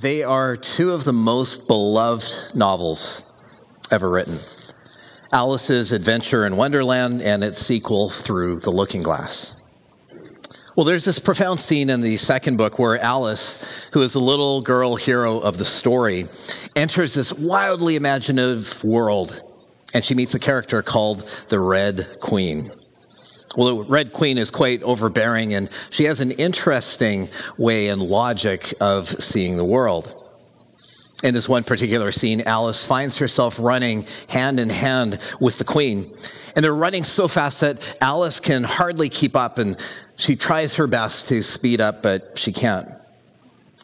They are two of the most beloved novels ever written Alice's Adventure in Wonderland and its sequel, Through the Looking Glass. Well, there's this profound scene in the second book where Alice, who is the little girl hero of the story, enters this wildly imaginative world and she meets a character called the Red Queen. Well, the Red Queen is quite overbearing, and she has an interesting way and logic of seeing the world. In this one particular scene, Alice finds herself running hand in hand with the Queen. And they're running so fast that Alice can hardly keep up, and she tries her best to speed up, but she can't.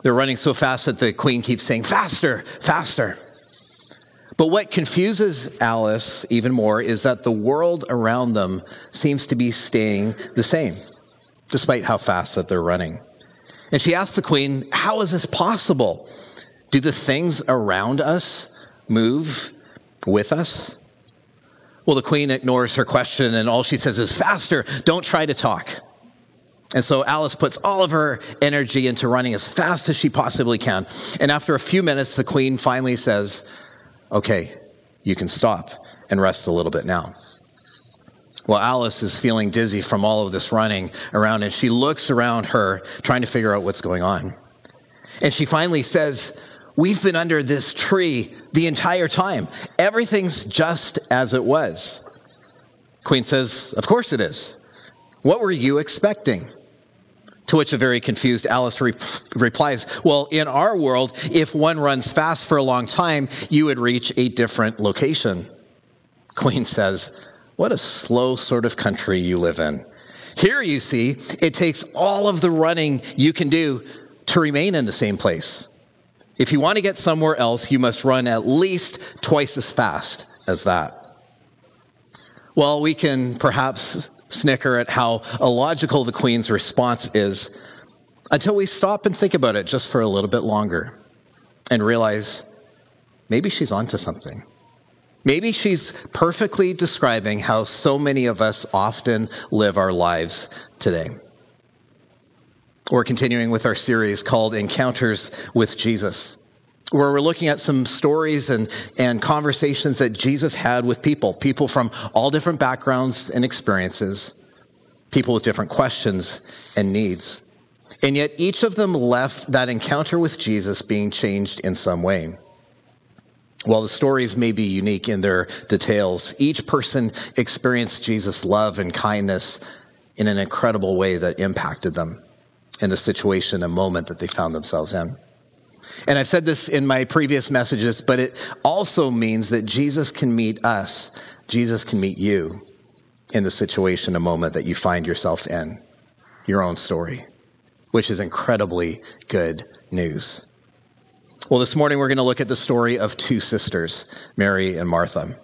They're running so fast that the Queen keeps saying, Faster, faster. But what confuses Alice even more is that the world around them seems to be staying the same, despite how fast that they're running. And she asks the queen, How is this possible? Do the things around us move with us? Well, the queen ignores her question and all she says is, Faster, don't try to talk. And so Alice puts all of her energy into running as fast as she possibly can. And after a few minutes, the queen finally says, okay, you can stop and rest a little bit now. Well, Alice is feeling dizzy from all of this running around, and she looks around her trying to figure out what's going on. And she finally says, We've been under this tree the entire time. Everything's just as it was. Queen says, Of course it is. What were you expecting? To which a very confused Alice re- replies, Well, in our world, if one runs fast for a long time, you would reach a different location. Queen says, What a slow sort of country you live in. Here, you see, it takes all of the running you can do to remain in the same place. If you want to get somewhere else, you must run at least twice as fast as that. Well, we can perhaps snicker at how illogical the Queen's response is until we stop and think about it just for a little bit longer and realize maybe she's onto something. Maybe she's perfectly describing how so many of us often live our lives today. We're continuing with our series called Encounters with Jesus where we're looking at some stories and, and conversations that Jesus had with people, people from all different backgrounds and experiences, people with different questions and needs. And yet each of them left that encounter with Jesus being changed in some way. While the stories may be unique in their details, each person experienced Jesus' love and kindness in an incredible way that impacted them in the situation and moment that they found themselves in. And I've said this in my previous messages, but it also means that Jesus can meet us. Jesus can meet you in the situation, a moment that you find yourself in, your own story, which is incredibly good news. Well, this morning we're going to look at the story of two sisters, Mary and Martha.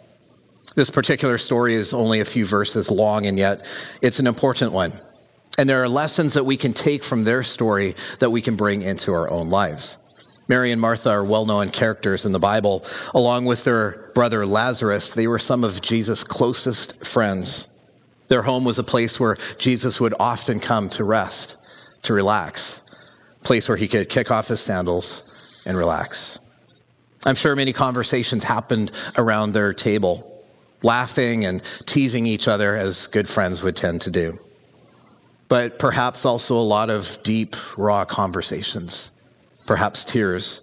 This particular story is only a few verses long, and yet it's an important one. And there are lessons that we can take from their story that we can bring into our own lives. Mary and Martha are well known characters in the Bible. Along with their brother Lazarus, they were some of Jesus' closest friends. Their home was a place where Jesus would often come to rest, to relax, a place where he could kick off his sandals and relax. I'm sure many conversations happened around their table, laughing and teasing each other as good friends would tend to do. But perhaps also a lot of deep, raw conversations perhaps tears,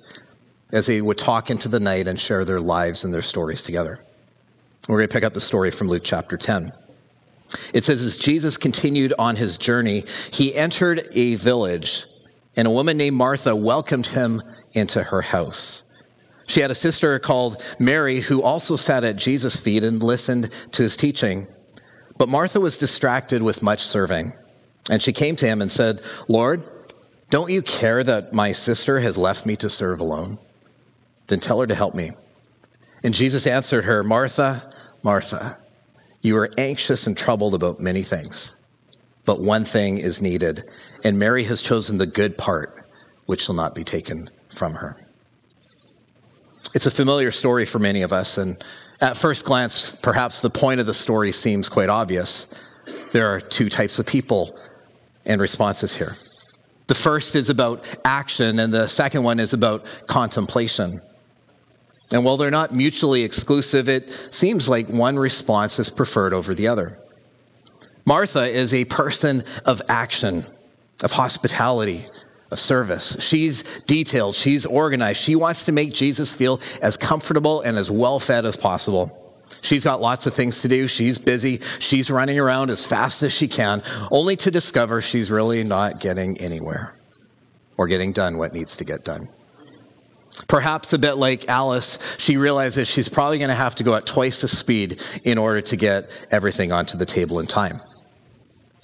as they would talk into the night and share their lives and their stories together. We're going to pick up the story from Luke chapter 10. It says, As Jesus continued on his journey, he entered a village, and a woman named Martha welcomed him into her house. She had a sister called Mary who also sat at Jesus' feet and listened to his teaching. But Martha was distracted with much serving. And she came to him and said, Lord, don't you care that my sister has left me to serve alone? Then tell her to help me. And Jesus answered her, Martha, Martha, you are anxious and troubled about many things, but one thing is needed, and Mary has chosen the good part, which shall not be taken from her. It's a familiar story for many of us, and at first glance, perhaps the point of the story seems quite obvious. There are two types of people and responses here. The first is about action, and the second one is about contemplation. And while they're not mutually exclusive, it seems like one response is preferred over the other. Martha is a person of action, of hospitality, of service. She's detailed, she's organized. She wants to make Jesus feel as comfortable and as well fed as possible. She's got lots of things to do. She's busy. She's running around as fast as she can, only to discover she's really not getting anywhere or getting done what needs to get done. Perhaps a bit like Alice, she realizes she's probably going to have to go at twice the speed in order to get everything onto the table in time.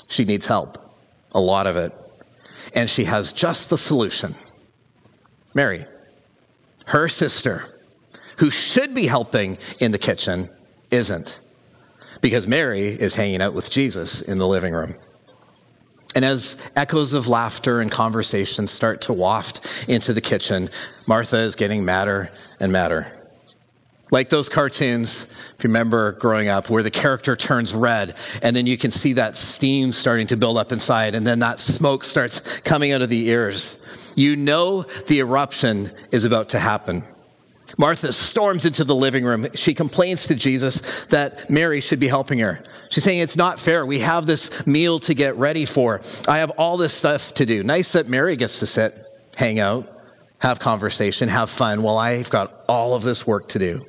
She needs help, a lot of it. And she has just the solution Mary, her sister, who should be helping in the kitchen, isn't. Because Mary is hanging out with Jesus in the living room. And as echoes of laughter and conversation start to waft into the kitchen, Martha is getting madder and madder. Like those cartoons, if you remember growing up, where the character turns red and then you can see that steam starting to build up inside and then that smoke starts coming out of the ears. You know the eruption is about to happen. Martha storms into the living room. She complains to Jesus that Mary should be helping her. She's saying, It's not fair. We have this meal to get ready for. I have all this stuff to do. Nice that Mary gets to sit, hang out, have conversation, have fun, while I've got all of this work to do.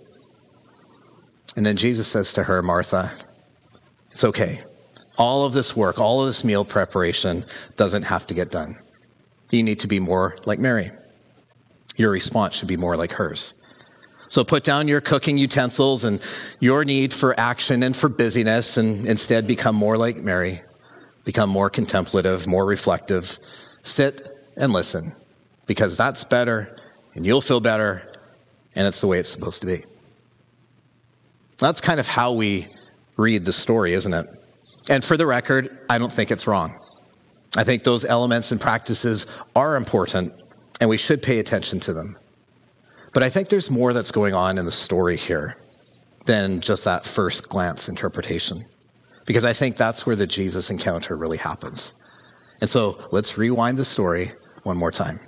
And then Jesus says to her, Martha, It's okay. All of this work, all of this meal preparation doesn't have to get done. You need to be more like Mary. Your response should be more like hers. So put down your cooking utensils and your need for action and for busyness and instead become more like Mary. Become more contemplative, more reflective. Sit and listen because that's better and you'll feel better and it's the way it's supposed to be. That's kind of how we read the story, isn't it? And for the record, I don't think it's wrong. I think those elements and practices are important and we should pay attention to them. But I think there's more that's going on in the story here than just that first glance interpretation. Because I think that's where the Jesus encounter really happens. And so let's rewind the story one more time.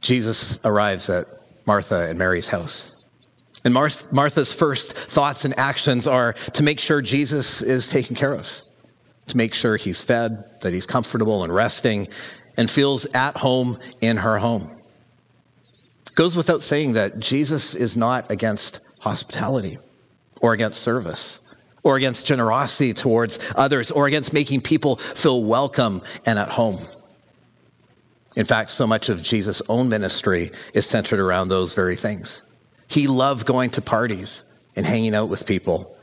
Jesus arrives at Martha and Mary's house. And Martha's first thoughts and actions are to make sure Jesus is taken care of, to make sure he's fed, that he's comfortable and resting, and feels at home in her home goes without saying that Jesus is not against hospitality or against service or against generosity towards others or against making people feel welcome and at home. In fact, so much of Jesus' own ministry is centered around those very things. He loved going to parties and hanging out with people.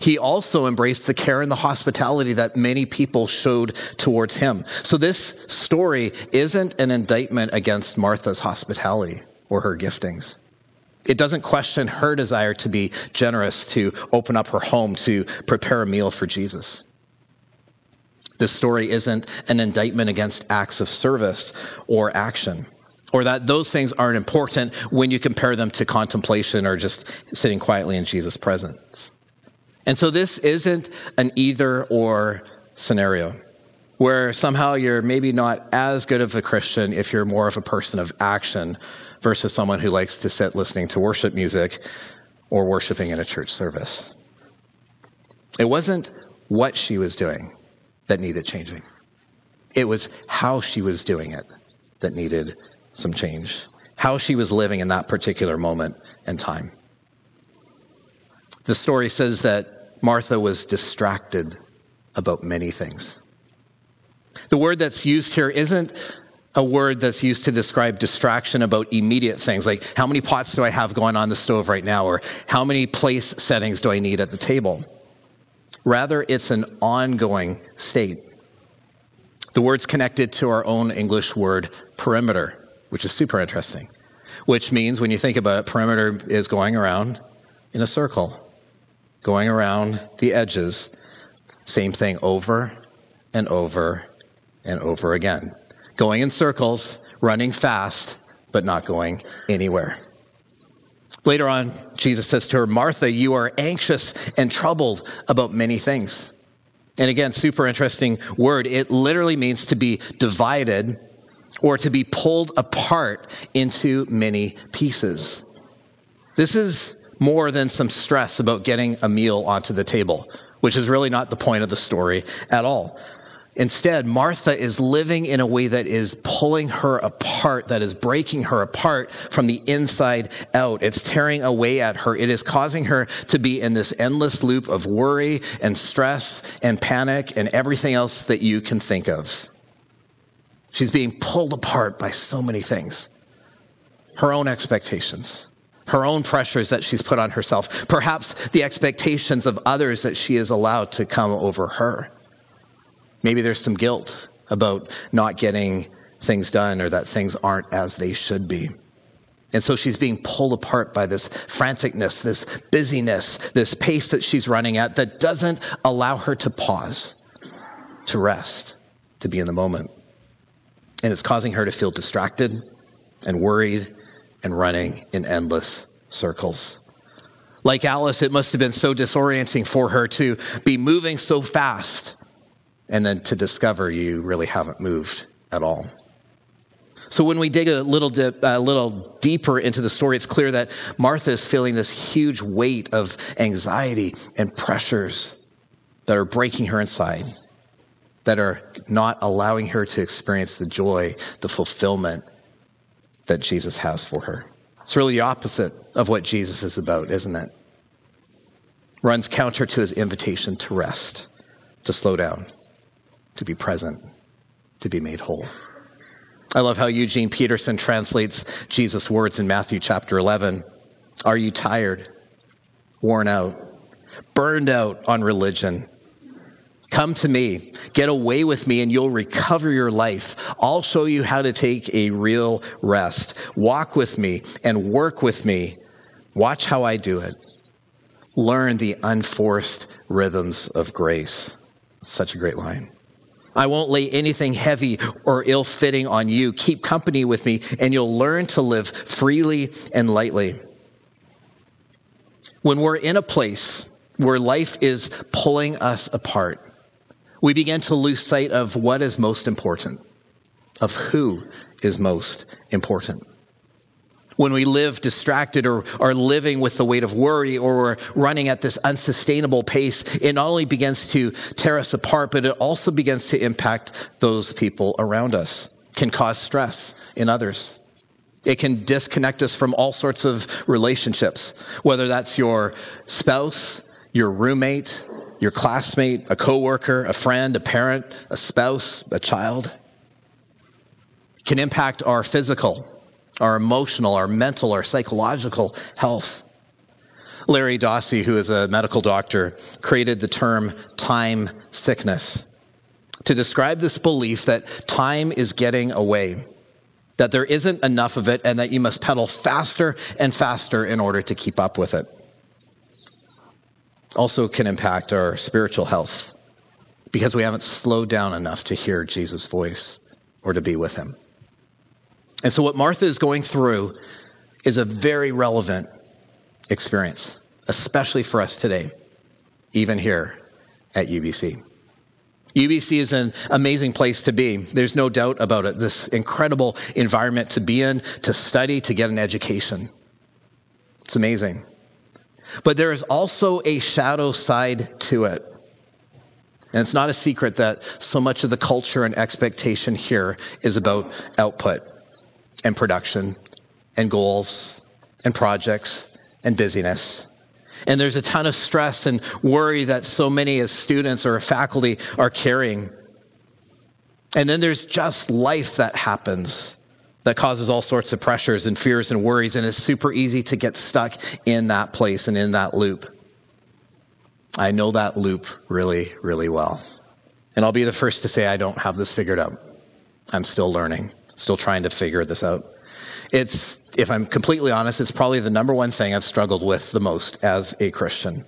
He also embraced the care and the hospitality that many people showed towards him. So, this story isn't an indictment against Martha's hospitality or her giftings. It doesn't question her desire to be generous, to open up her home, to prepare a meal for Jesus. This story isn't an indictment against acts of service or action, or that those things aren't important when you compare them to contemplation or just sitting quietly in Jesus' presence. And so this isn't an either or scenario where somehow you're maybe not as good of a Christian if you're more of a person of action versus someone who likes to sit listening to worship music or worshiping in a church service. It wasn't what she was doing that needed changing, it was how she was doing it that needed some change, how she was living in that particular moment and time. The story says that Martha was distracted about many things. The word that's used here isn't a word that's used to describe distraction about immediate things, like how many pots do I have going on the stove right now, or how many place settings do I need at the table. Rather, it's an ongoing state. The word's connected to our own English word perimeter, which is super interesting, which means when you think about it, perimeter is going around in a circle, going around the edges, same thing over and over and over again going in circles, running fast, but not going anywhere. Later on, Jesus says to her, Martha, you are anxious and troubled about many things. And again, super interesting word. It literally means to be divided or to be pulled apart into many pieces. This is more than some stress about getting a meal onto the table, which is really not the point of the story at all. Instead, Martha is living in a way that is pulling her apart, that is breaking her apart from the inside out. It's tearing away at her. It is causing her to be in this endless loop of worry and stress and panic and everything else that you can think of. She's being pulled apart by so many things her own expectations, her own pressures that she's put on herself, perhaps the expectations of others that she is allowed to come over her. Maybe there's some guilt about not getting things done or that things aren't as they should be. And so she's being pulled apart by this franticness, this busyness, this pace that she's running at that doesn't allow her to pause, to rest, to be in the moment. And it's causing her to feel distracted and worried and running in endless circles. Like Alice, it must have been so disorienting for her to be moving so fast and then to discover you really haven't moved at all. So when we dig a little, dip, a little deeper into the story, it's clear that Martha is feeling this huge weight of anxiety and pressures that are breaking her inside, that are not allowing her to experience the joy, the fulfillment that Jesus has for her. It's really the opposite of what Jesus is about, isn't it? Runs counter to his invitation to rest, to slow down to be present, to be made whole. I love how Eugene Peterson translates Jesus' words in Matthew chapter 11. Are you tired, worn out, burned out on religion? Come to me, get away with me, and you'll recover your life. I'll show you how to take a real rest. Walk with me and work with me. Watch how I do it. Learn the unforced rhythms of grace. Such a great line. I won't lay anything heavy or ill fitting on you. Keep company with me, and you'll learn to live freely and lightly. When we're in a place where life is pulling us apart, we begin to lose sight of what is most important, of who is most important when we live distracted or are living with the weight of worry or we're running at this unsustainable pace, it not only begins to tear us apart, but it also begins to impact those people around us, can cause stress in others. It can disconnect us from all sorts of relationships, whether that's your spouse, your roommate, your classmate, a coworker, a friend, a parent, a spouse, a child. It can impact our physical our emotional, our mental, our psychological health. Larry Dossey, who is a medical doctor, created the term time sickness to describe this belief that time is getting away, that there isn't enough of it, and that you must pedal faster and faster in order to keep up with it. Also, can impact our spiritual health because we haven't slowed down enough to hear Jesus' voice or to be with him. And so, what Martha is going through is a very relevant experience, especially for us today, even here at UBC. UBC is an amazing place to be. There's no doubt about it. This incredible environment to be in, to study, to get an education. It's amazing. But there is also a shadow side to it. And it's not a secret that so much of the culture and expectation here is about output and production and goals and projects and busyness. And there's a ton of stress and worry that so many as students or faculty are carrying. And then there's just life that happens that causes all sorts of pressures and fears and worries. And it's super easy to get stuck in that place and in that loop. I know that loop really, really well. And I'll be the first to say I don't have this figured out. I'm still learning still trying to figure this out. It's, if I'm completely honest, it's probably the number one thing I've struggled with the most as a Christian.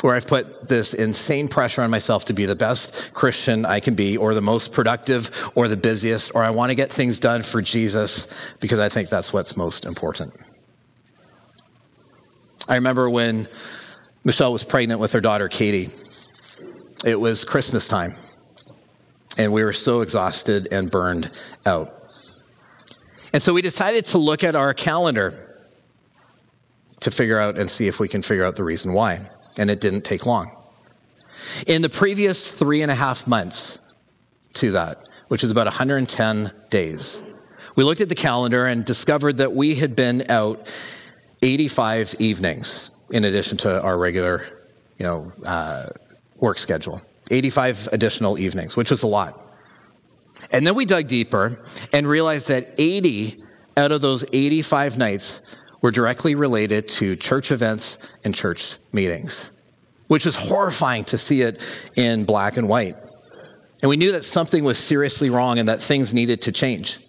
Where I've put this insane pressure on myself to be the best Christian I can be, or the most productive, or the busiest, or I want to get things done for Jesus because I think that's what's most important. I remember when Michelle was pregnant with her daughter, Katie. It was Christmas time, and we were so exhausted and burned out. And so we decided to look at our calendar to figure out and see if we can figure out the reason why. And it didn't take long. In the previous three and a half months to that, which is about 110 days, we looked at the calendar and discovered that we had been out 85 evenings in addition to our regular, you know, uh, work schedule. 85 additional evenings, which was a lot. And then we dug deeper and realized that 80 out of those 85 nights were directly related to church events and church meetings, which was horrifying to see it in black and white. And we knew that something was seriously wrong and that things needed to change.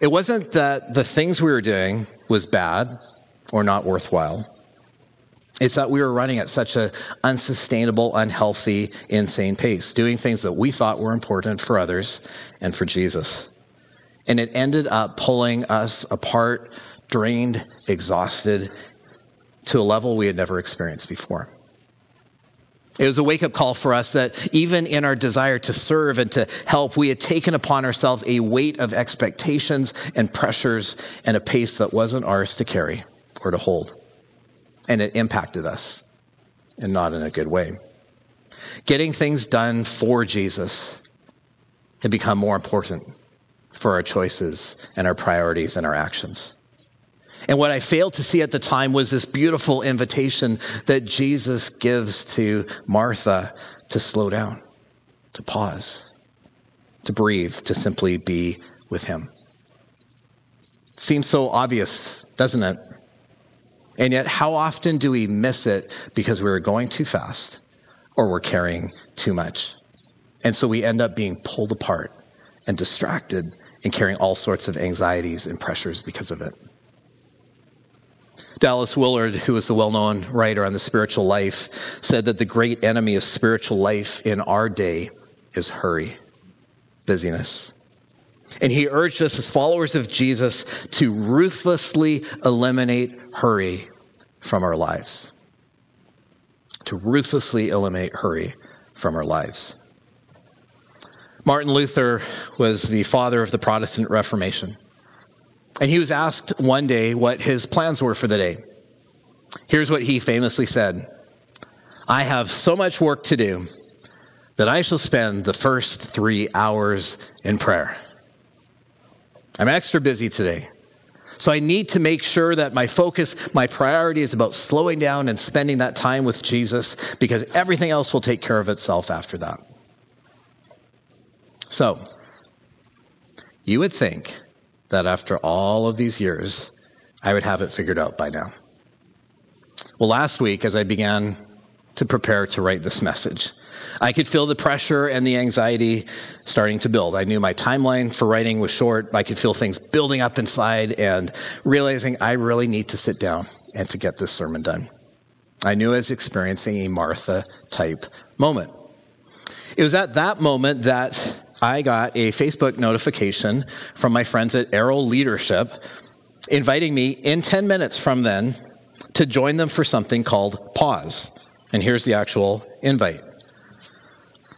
It wasn't that the things we were doing was bad or not worthwhile. It's that we were running at such an unsustainable, unhealthy, insane pace, doing things that we thought were important for others and for Jesus. And it ended up pulling us apart, drained, exhausted, to a level we had never experienced before. It was a wake up call for us that even in our desire to serve and to help, we had taken upon ourselves a weight of expectations and pressures and a pace that wasn't ours to carry or to hold and it impacted us, and not in a good way. Getting things done for Jesus had become more important for our choices and our priorities and our actions. And what I failed to see at the time was this beautiful invitation that Jesus gives to Martha to slow down, to pause, to breathe, to simply be with him. Seems so obvious, doesn't it? And yet, how often do we miss it because we are going too fast or we're carrying too much? And so we end up being pulled apart and distracted and carrying all sorts of anxieties and pressures because of it. Dallas Willard, who is the well known writer on the spiritual life, said that the great enemy of spiritual life in our day is hurry, busyness. And he urged us as followers of Jesus to ruthlessly eliminate hurry from our lives. To ruthlessly eliminate hurry from our lives. Martin Luther was the father of the Protestant Reformation. And he was asked one day what his plans were for the day. Here's what he famously said I have so much work to do that I shall spend the first three hours in prayer. I'm extra busy today. So I need to make sure that my focus, my priority is about slowing down and spending that time with Jesus because everything else will take care of itself after that. So, you would think that after all of these years, I would have it figured out by now. Well, last week, as I began to prepare to write this message, I could feel the pressure and the anxiety starting to build. I knew my timeline for writing was short. I could feel things building up inside and realizing I really need to sit down and to get this sermon done. I knew I was experiencing a Martha type moment. It was at that moment that I got a Facebook notification from my friends at Arrow Leadership inviting me in 10 minutes from then to join them for something called Pause. And here's the actual invite.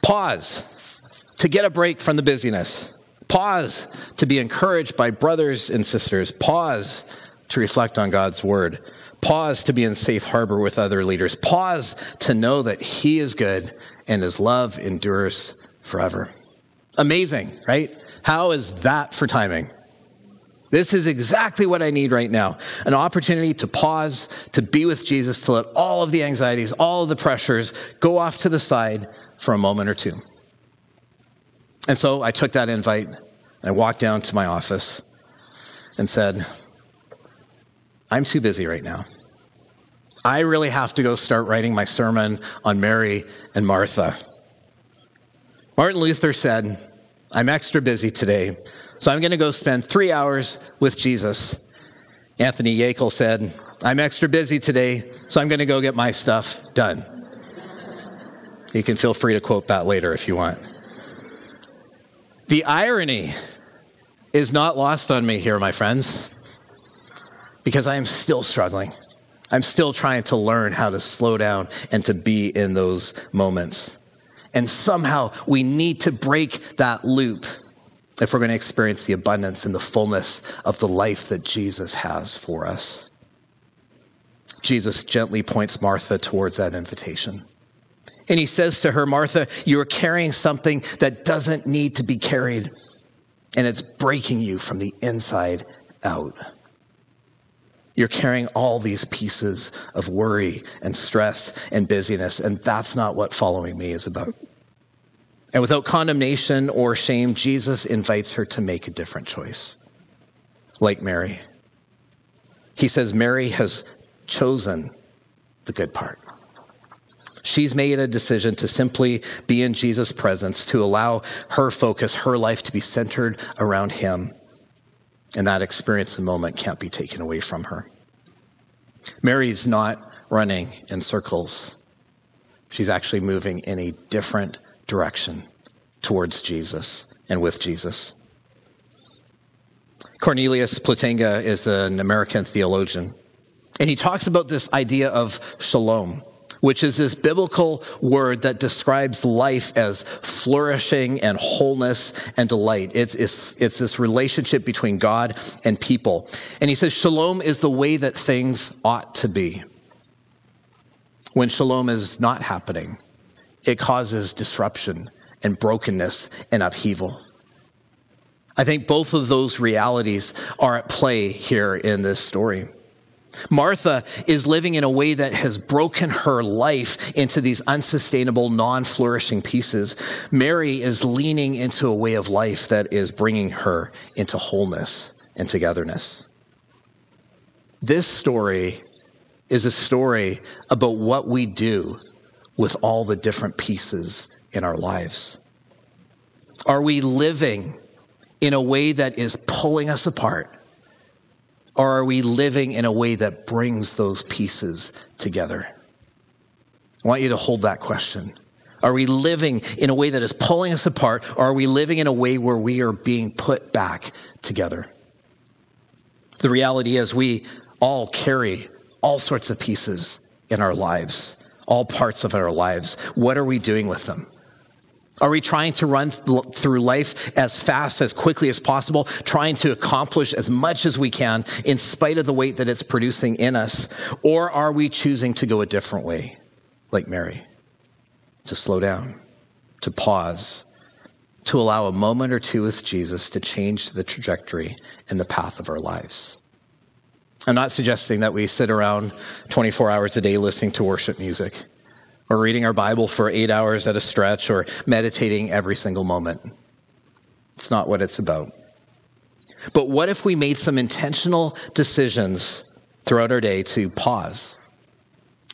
Pause to get a break from the busyness. Pause to be encouraged by brothers and sisters. Pause to reflect on God's word. Pause to be in safe harbor with other leaders. Pause to know that He is good and His love endures forever. Amazing, right? How is that for timing? This is exactly what I need right now an opportunity to pause, to be with Jesus, to let all of the anxieties, all of the pressures go off to the side for a moment or two. And so I took that invite and I walked down to my office and said, I'm too busy right now. I really have to go start writing my sermon on Mary and Martha. Martin Luther said, I'm extra busy today, so I'm going to go spend three hours with Jesus. Anthony Yeakel said, I'm extra busy today, so I'm going to go get my stuff done. You can feel free to quote that later if you want. The irony is not lost on me here, my friends, because I am still struggling. I'm still trying to learn how to slow down and to be in those moments. And somehow we need to break that loop if we're going to experience the abundance and the fullness of the life that Jesus has for us. Jesus gently points Martha towards that invitation. And he says to her, Martha, you are carrying something that doesn't need to be carried, and it's breaking you from the inside out. You're carrying all these pieces of worry and stress and busyness, and that's not what following me is about. And without condemnation or shame, Jesus invites her to make a different choice, like Mary. He says, Mary has chosen the good part. She's made a decision to simply be in Jesus' presence, to allow her focus, her life to be centered around Him. And that experience and moment can't be taken away from her. Mary's not running in circles, she's actually moving in a different direction towards Jesus and with Jesus. Cornelius Plantinga is an American theologian, and he talks about this idea of shalom which is this biblical word that describes life as flourishing and wholeness and delight. It's, it's, it's this relationship between God and people. And he says, Shalom is the way that things ought to be. When shalom is not happening, it causes disruption and brokenness and upheaval. I think both of those realities are at play here in this story. Martha is living in a way that has broken her life into these unsustainable, non flourishing pieces. Mary is leaning into a way of life that is bringing her into wholeness and togetherness. This story is a story about what we do with all the different pieces in our lives. Are we living in a way that is pulling us apart? Or are we living in a way that brings those pieces together? I want you to hold that question. Are we living in a way that is pulling us apart, or are we living in a way where we are being put back together? The reality is, we all carry all sorts of pieces in our lives, all parts of our lives. What are we doing with them? Are we trying to run through life as fast, as quickly as possible, trying to accomplish as much as we can in spite of the weight that it's producing in us? Or are we choosing to go a different way, like Mary? To slow down, to pause, to allow a moment or two with Jesus to change the trajectory and the path of our lives. I'm not suggesting that we sit around 24 hours a day listening to worship music or reading our Bible for eight hours at a stretch, or meditating every single moment. It's not what it's about. But what if we made some intentional decisions throughout our day to pause,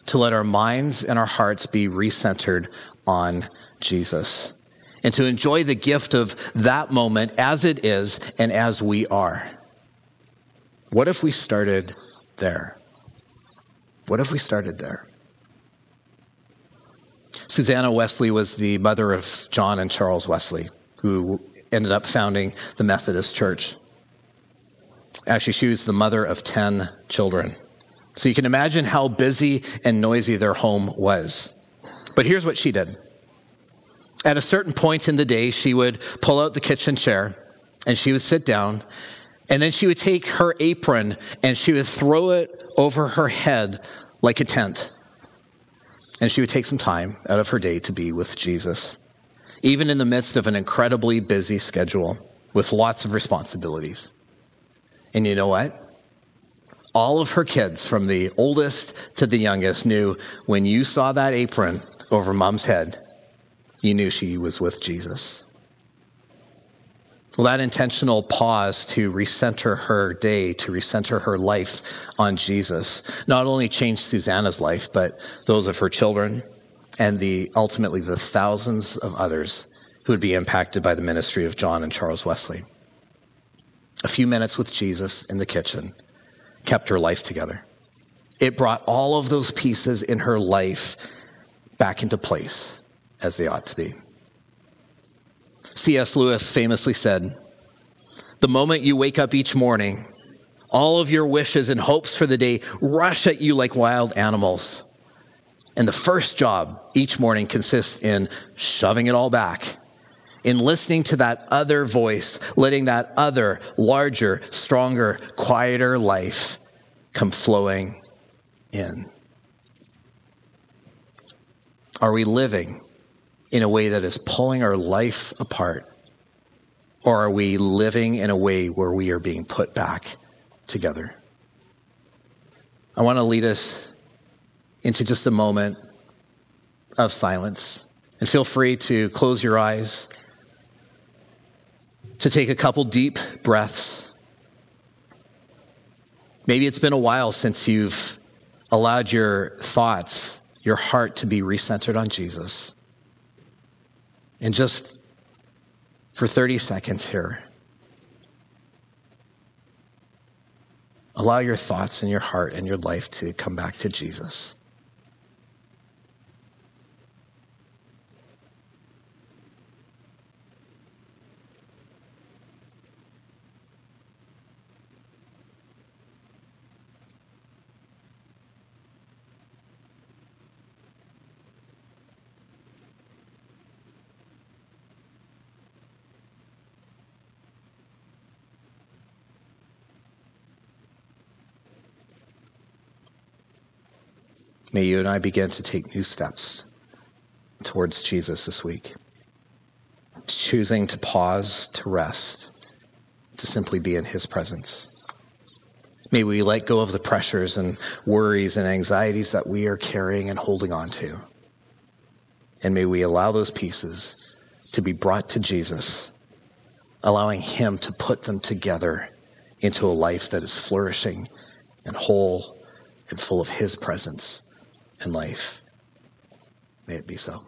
to let our minds and our hearts be recentered on Jesus, and to enjoy the gift of that moment as it is and as we are? What if we started there? What if we started there? Susanna Wesley was the mother of John and Charles Wesley, who ended up founding the Methodist Church. Actually, she was the mother of 10 children. So you can imagine how busy and noisy their home was. But here's what she did. At a certain point in the day, she would pull out the kitchen chair and she would sit down, and then she would take her apron and she would throw it over her head like a tent and she would take some time out of her day to be with Jesus, even in the midst of an incredibly busy schedule with lots of responsibilities. And you know what? All of her kids, from the oldest to the youngest, knew when you saw that apron over mom's head, you knew she was with Jesus. Well, that intentional pause to recenter her day, to recenter her life on Jesus, not only changed Susanna's life, but those of her children and the ultimately the thousands of others who would be impacted by the ministry of John and Charles Wesley. A few minutes with Jesus in the kitchen kept her life together. It brought all of those pieces in her life back into place as they ought to be. C.S. Lewis famously said, The moment you wake up each morning, all of your wishes and hopes for the day rush at you like wild animals. And the first job each morning consists in shoving it all back, in listening to that other voice, letting that other, larger, stronger, quieter life come flowing in. Are we living in a way that is pulling our life apart? Or are we living in a way where we are being put back together? I want to lead us into just a moment of silence. And feel free to close your eyes, to take a couple deep breaths. Maybe it's been a while since you've allowed your thoughts, your heart to be recentered on Jesus. And just for 30 seconds here, allow your thoughts and your heart and your life to come back to Jesus. May you and I begin to take new steps towards Jesus this week, choosing to pause, to rest, to simply be in his presence. May we let go of the pressures and worries and anxieties that we are carrying and holding on to. And may we allow those pieces to be brought to Jesus, allowing him to put them together into a life that is flourishing and whole and full of his presence and life. May it be so.